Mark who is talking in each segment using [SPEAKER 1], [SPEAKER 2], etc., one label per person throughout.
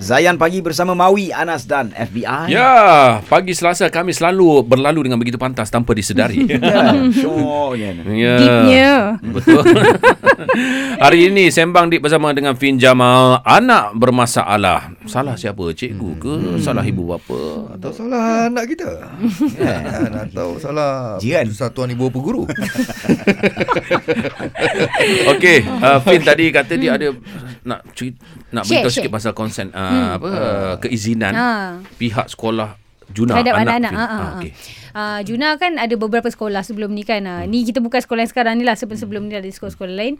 [SPEAKER 1] Zayan pagi bersama Mawi, Anas dan FBI.
[SPEAKER 2] Ya, pagi Selasa kami selalu berlalu dengan begitu pantas tanpa disedari.
[SPEAKER 1] Ya, syoknya.
[SPEAKER 2] ya.
[SPEAKER 3] Deepnya.
[SPEAKER 2] Betul. Hari ini sembang dik bersama dengan Fin Jamal, anak bermasalah. Salah siapa? Cikgu ke? Salah ibu bapa?
[SPEAKER 4] Atau salah anak kita kan? Atau salah
[SPEAKER 1] Jiran.
[SPEAKER 4] Persatuan Ibu Bapa Guru
[SPEAKER 2] Okey, uh, Fin tadi kata dia ada nak cerita, nak
[SPEAKER 3] Share,
[SPEAKER 2] beritahu
[SPEAKER 3] share.
[SPEAKER 2] sikit pasal konsen uh, apa uh, keizinan
[SPEAKER 3] Ha.
[SPEAKER 2] pihak sekolah Juna
[SPEAKER 3] Terhadap
[SPEAKER 2] anak.
[SPEAKER 3] anak-anak.
[SPEAKER 2] Fin.
[SPEAKER 3] Ha, ha,
[SPEAKER 2] Ah,
[SPEAKER 3] ha. Uh, Juna kan ada beberapa sekolah sebelum ni kan. Uh, ni kita bukan sekolah yang sekarang ni lah. Sebelum, sebelum ni ada sekolah-sekolah lain.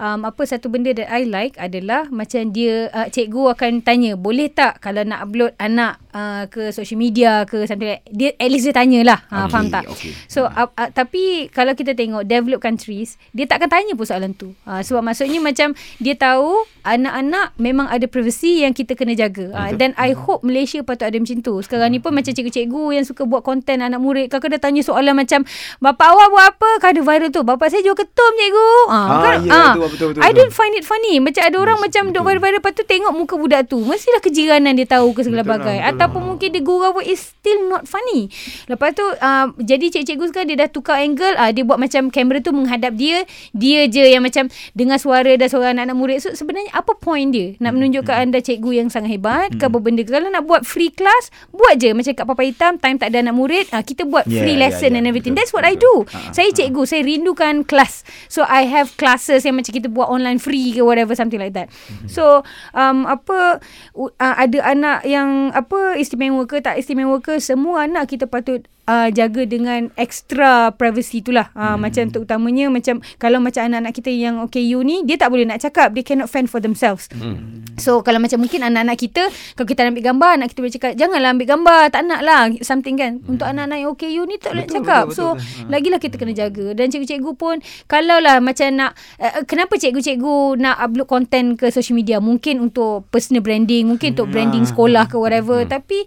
[SPEAKER 3] Um, apa satu benda that I like adalah macam dia, uh, cikgu akan tanya, boleh tak kalau nak upload anak uh, ke social media ke something like Dia, at least dia tanyalah. Uh,
[SPEAKER 2] Okey,
[SPEAKER 3] faham tak?
[SPEAKER 2] okey.
[SPEAKER 3] So, uh, uh, tapi kalau kita tengok developed countries, dia tak akan tanya pun soalan tu. Uh, sebab maksudnya macam dia tahu anak-anak memang ada privacy yang kita kena jaga. Uh, dan I hope Malaysia patut ada macam tu. Sekarang ni pun macam cikgu-cikgu yang suka buat konten anak murid. Kakak dah tanya soalan macam, Bapak awak buat apa? Ada viral tu. Bapak saya jual ketum cikgu. Uh,
[SPEAKER 1] Ah,
[SPEAKER 3] kan?
[SPEAKER 1] ya,
[SPEAKER 3] Ah,
[SPEAKER 1] betul, betul, betul,
[SPEAKER 3] I don't find it funny. Macam ada orang macam duk viral-viral lepas tu tengok muka budak tu. Mestilah kejiranan dia tahu ke segala
[SPEAKER 4] Betul lah,
[SPEAKER 3] bagai.
[SPEAKER 4] betul
[SPEAKER 3] Ataupun mungkin dia gurau pun is still not funny. Lepas tu uh, jadi cikgu-cikgu sekarang dia dah tukar angle. Uh, dia buat macam kamera tu menghadap dia. Dia je yang macam dengar suara dan suara anak-anak murid. So sebenarnya apa point dia? Nak menunjukkan anda cikgu yang sangat hebat ke apa benda. Kalau nak buat free class, buat je. Macam kat Papa Hitam, time tak ada anak murid. Uh, kita buat
[SPEAKER 1] Yeah,
[SPEAKER 3] free
[SPEAKER 1] yeah,
[SPEAKER 3] lesson
[SPEAKER 1] yeah,
[SPEAKER 3] and everything.
[SPEAKER 1] betul,
[SPEAKER 3] That's what I
[SPEAKER 1] betul.
[SPEAKER 3] do.
[SPEAKER 1] Ah,
[SPEAKER 3] Saya cikgu. Saya rindukan kelas. So I have classes yang macam kita buat online free ke whatever something like that. So um, apa uh, ada anak yang apa istimewa ke tak istimewa ke semua anak kita patut uh, jaga dengan extra privacy itulah. Uh, hmm. macam terutamanya macam kalau macam anak-anak kita yang OKU ni dia tak boleh nak cakap they cannot fend for themselves.
[SPEAKER 2] Hmm.
[SPEAKER 3] So kalau macam mungkin anak-anak kita kalau kita ambil gambar anak kita boleh cakap janganlah ambil gambar tak nak lah something kan. Untuk anak-anak yang OKU ni tak boleh nak
[SPEAKER 4] Betul,
[SPEAKER 3] cakap.
[SPEAKER 4] betul,
[SPEAKER 3] so
[SPEAKER 4] betul.
[SPEAKER 3] lagilah kita kena jaga dan cikgu-cikgu pun kalaulah macam nak uh, kenapa cikgu-cikgu nak upload content ke social media mungkin untuk personal branding mungkin untuk branding sekolah ke whatever tapi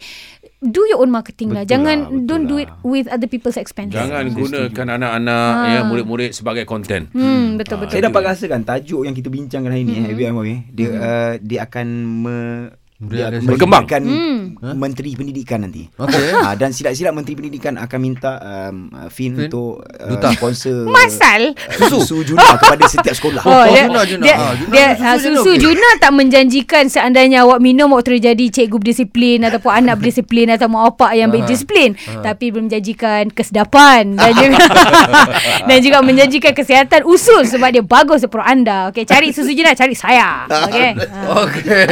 [SPEAKER 3] do your own marketing lah
[SPEAKER 2] Betul
[SPEAKER 3] jangan
[SPEAKER 2] lah, betul
[SPEAKER 3] don't do
[SPEAKER 2] lah.
[SPEAKER 3] it with other people's expense
[SPEAKER 2] Jangan gunakan anak-anak
[SPEAKER 3] Ah.
[SPEAKER 2] ya murid-murid sebagai konten.
[SPEAKER 3] hmm betul betul
[SPEAKER 1] Saya dapat rasakan tajuk yang kita bincangkan hari ni eh, FBI Mawi, dia uh, dia akan me dia akan
[SPEAKER 2] Berkembang.
[SPEAKER 1] melibatkan
[SPEAKER 3] Hmm.
[SPEAKER 1] Menteri Pendidikan nanti.
[SPEAKER 4] Okey.
[SPEAKER 1] Ha, dan silap-silap Menteri Pendidikan akan minta um, uh, Fin
[SPEAKER 4] Fin?
[SPEAKER 1] untuk uh,
[SPEAKER 4] Duta.
[SPEAKER 1] sponsor
[SPEAKER 3] Masal?
[SPEAKER 1] uh, susu Juna kepada setiap sekolah.
[SPEAKER 3] Oh, dia,
[SPEAKER 4] Juna, Juna.
[SPEAKER 3] dia,
[SPEAKER 4] Ah, Juna
[SPEAKER 3] dia,
[SPEAKER 4] susu
[SPEAKER 3] ah,
[SPEAKER 4] je
[SPEAKER 3] susu
[SPEAKER 4] okey.
[SPEAKER 3] Juna tak menjanjikan seandainya awak minum awak terjadi cikgu berdisiplin ataupun anak berdisiplin atau mak opak yang berdisiplin. Tapi belum menjanjikan kesedapan dan juga dan juga menjanjikan kesihatan usul sebab dia bagus untuk anda. Okey, cari susu Juna, cari saya. Okey. Ah.
[SPEAKER 4] Okey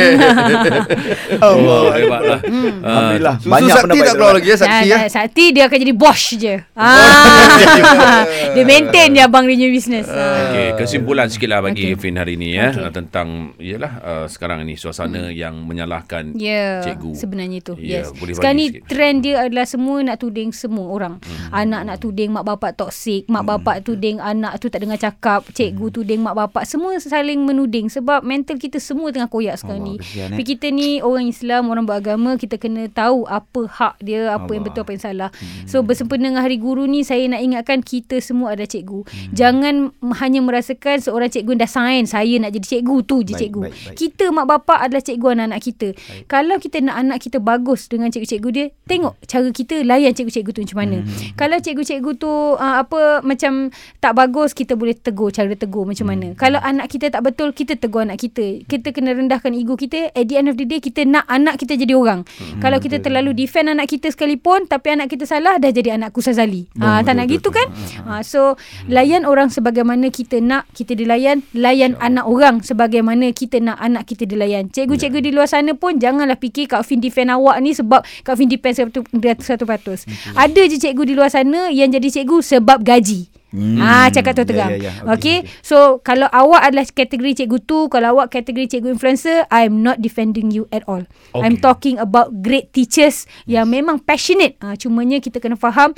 [SPEAKER 2] Oh, hebatlah.
[SPEAKER 3] Hmm.
[SPEAKER 2] Ah,
[SPEAKER 1] Alhamdulillah.
[SPEAKER 4] Susu
[SPEAKER 1] Banyak
[SPEAKER 4] Sakti
[SPEAKER 1] pendapat
[SPEAKER 4] tak keluar lagi ya Sakti ya
[SPEAKER 3] Nah, Sakti dia akan jadi boss je. Ah. dia maintain je abang dia punya business. Ah.
[SPEAKER 2] Okey, kesimpulan sikitlah bagi okay. Fin hari ni ya okay. tentang iyalah uh, sekarang ni suasana yang menyalahkan
[SPEAKER 3] Ya,
[SPEAKER 2] cikgu.
[SPEAKER 3] sebenarnya itu.
[SPEAKER 2] Ya,
[SPEAKER 3] yes.
[SPEAKER 2] boleh
[SPEAKER 3] Sekarang ni
[SPEAKER 2] sikit.
[SPEAKER 3] trend dia adalah semua nak tuding semua orang. Hmm. Anak nak tuding mak bapak toksik, mak
[SPEAKER 2] Hmm.
[SPEAKER 3] bapak tuding anak tu tak dengar cakap, cikgu tuding mak bapak, semua saling menuding sebab mental kita semua tengah koyak sekarang
[SPEAKER 1] Allah,
[SPEAKER 3] ni.
[SPEAKER 1] kesian, eh.
[SPEAKER 3] Tapi kita ni orang Islam, orang beragama, kita kena tahu apa hak dia, apa yang
[SPEAKER 1] Allah.
[SPEAKER 3] betul, apa yang salah. So bersempena dengan hari guru ni saya nak ingatkan kita semua ada cikgu. Jangan hanya merasakan seorang cikgu dah sign saya nak jadi cikgu tu je
[SPEAKER 1] Baik,
[SPEAKER 3] cikgu.
[SPEAKER 1] baik, baik.
[SPEAKER 3] Kita mak bapak adalah cikgu anak-anak kita. Baik. Kalau kita nak anak kita bagus dengan cikgu-cikgu dia, tengok cara kita layan cikgu-cikgu tu macam mana. Hmm. Kalau cikgu-cikgu tu uh, apa macam tak bagus, kita boleh tegur cara tegur macam mana. Kalau anak kita tak betul, kita tegur anak kita. Kita kena rendahkan ego kita. At the end of the day, kita nak anak kita jadi orang. Hmm. Kalau kita terlalu defend anak kita sekalipun, tapi anak kita salah, dah jadi anak Kusazali. Ha, tak nak gitu kan? Ha, so, layan orang sebagaimana kita nak kita dilayan. Layan anak orang sebagaimana kita nak anak kita dilayan. Cikgu-cikgu di luar sana pun janganlah fikir Kak Fin defend awak ni sebab Kak Fin defend 100%. 100%. Ada je cikgu di luar sana yang jadi cikgu sebab gaji. Hmm. Ah cakap tu tegang.
[SPEAKER 1] Ya, ya, ya.
[SPEAKER 3] Okay,
[SPEAKER 1] Okey,
[SPEAKER 3] okay. So kalau awak adalah kategori cikgu tu, kalau awak kategori cikgu influencer, I'm not defending you at all. Okay. I'm
[SPEAKER 2] Okay.
[SPEAKER 3] talking about great teachers yang memang passionate. Ah cumanya kita kena faham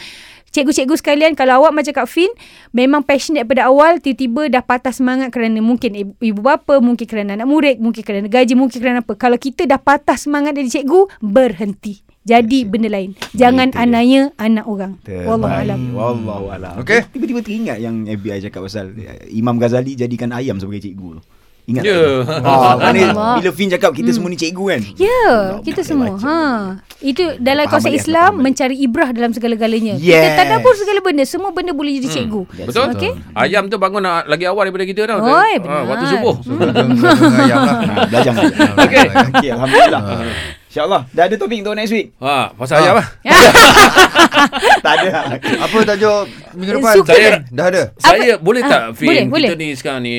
[SPEAKER 3] Cikgu-cikgu sekalian Kalau awak macam Kak Fin Memang passionate daripada awal Tiba-tiba dah patah semangat Kerana mungkin ibu, ibu bapa Mungkin kerana anak murid Mungkin kerana gaji Mungkin kerana apa Kalau kita dah patah semangat dari cikgu Berhenti Jadi benda lain Jangan
[SPEAKER 1] dia.
[SPEAKER 3] anaya Anak orang
[SPEAKER 1] Terbaik.
[SPEAKER 3] Wallahualam
[SPEAKER 1] Wallahualam.
[SPEAKER 4] Okey.
[SPEAKER 1] Tiba-tiba teringat yang FBI cakap pasal eh, Imam Ghazali jadikan ayam sebagai cikgu tu. Ingat
[SPEAKER 2] Ya.
[SPEAKER 1] tak? Ah, mana
[SPEAKER 3] Allah.
[SPEAKER 1] bila Fin cakap kita semua ni cikgu kan.
[SPEAKER 3] Ya,
[SPEAKER 1] Allah,
[SPEAKER 3] kita semua.
[SPEAKER 1] baca.
[SPEAKER 3] Ha. Itu dalam konsep Islam
[SPEAKER 1] faham balik.
[SPEAKER 3] mencari ibrah dalam segala-galanya. Kita
[SPEAKER 1] Yes.
[SPEAKER 3] tadabbur segala benda, semua benda boleh jadi cikgu.
[SPEAKER 1] That's
[SPEAKER 2] Betul?
[SPEAKER 3] Okey.
[SPEAKER 2] Ayam tu bangun ah, lagi awal daripada kita tau.
[SPEAKER 3] Oi,
[SPEAKER 2] Ah,
[SPEAKER 3] benar.
[SPEAKER 2] waktu subuh.
[SPEAKER 4] Dagang ayam lah.
[SPEAKER 1] Ha, belajar belajar.
[SPEAKER 2] Okey.
[SPEAKER 1] Okey, alhamdulillah. InsyaAllah. Dah ada topik untuk next week?
[SPEAKER 2] Ha, pasal ayam lah.
[SPEAKER 1] tak ada.
[SPEAKER 4] Apa tajuk minggu depan?
[SPEAKER 3] Suka
[SPEAKER 2] Saya-?
[SPEAKER 4] Dah ada.
[SPEAKER 2] Saya
[SPEAKER 3] Apa?
[SPEAKER 2] boleh
[SPEAKER 3] Ah,
[SPEAKER 2] tak Fin
[SPEAKER 3] boleh,
[SPEAKER 2] kita
[SPEAKER 3] boleh.
[SPEAKER 2] ni sekarang ni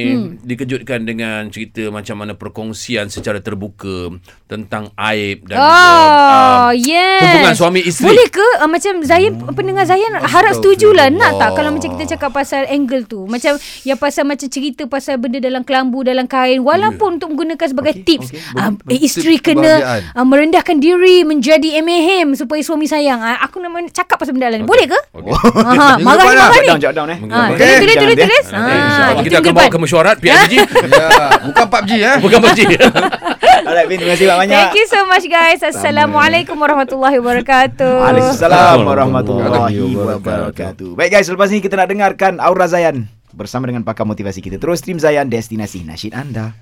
[SPEAKER 2] dikejutkan dengan cerita macam mana perkongsian secara terbuka tentang aib dan juga,
[SPEAKER 3] Oh,
[SPEAKER 2] ah,
[SPEAKER 3] yes.
[SPEAKER 2] hubungan suami isteri.
[SPEAKER 3] Boleh ke uh, macam Zayan pendengar Zayan harap setujulah nak tak kalau macam kita cakap pasal angle tu. Macam yang pasal macam cerita pasal benda dalam kelambu dalam kain walaupun untuk menggunakan sebagai
[SPEAKER 1] Okey,
[SPEAKER 3] tips ah,
[SPEAKER 4] Boleh.
[SPEAKER 3] eh, isteri kena uh, merendahkan diri menjadi emehem supaya suami sayang. Ah, aku nak cakap pasal benda lain. Boleh ke?
[SPEAKER 2] Okey.
[SPEAKER 3] Ha, marah ni
[SPEAKER 4] lah.
[SPEAKER 3] marah ni.
[SPEAKER 1] down, jot down eh.
[SPEAKER 3] Ha,
[SPEAKER 2] Okey.
[SPEAKER 3] tulis tulis tulis Ha,
[SPEAKER 2] kita akan bawa ke mesyuarat PIBG.
[SPEAKER 4] Ya, bukan PUBG eh.
[SPEAKER 2] Bukan PUBG.
[SPEAKER 1] Alright, Fin. Terima kasih banyak.
[SPEAKER 3] Thank you so much guys. Assalamualaikum warahmatullahi wabarakatuh.
[SPEAKER 1] Waalaikumsalam
[SPEAKER 2] warahmatullahi
[SPEAKER 1] wabarakatuh. Baik guys, selepas ini kita nak dengarkan Aura Zayan bersama dengan pakar motivasi kita. Terus stream Zayan, destinasi nasyid anda.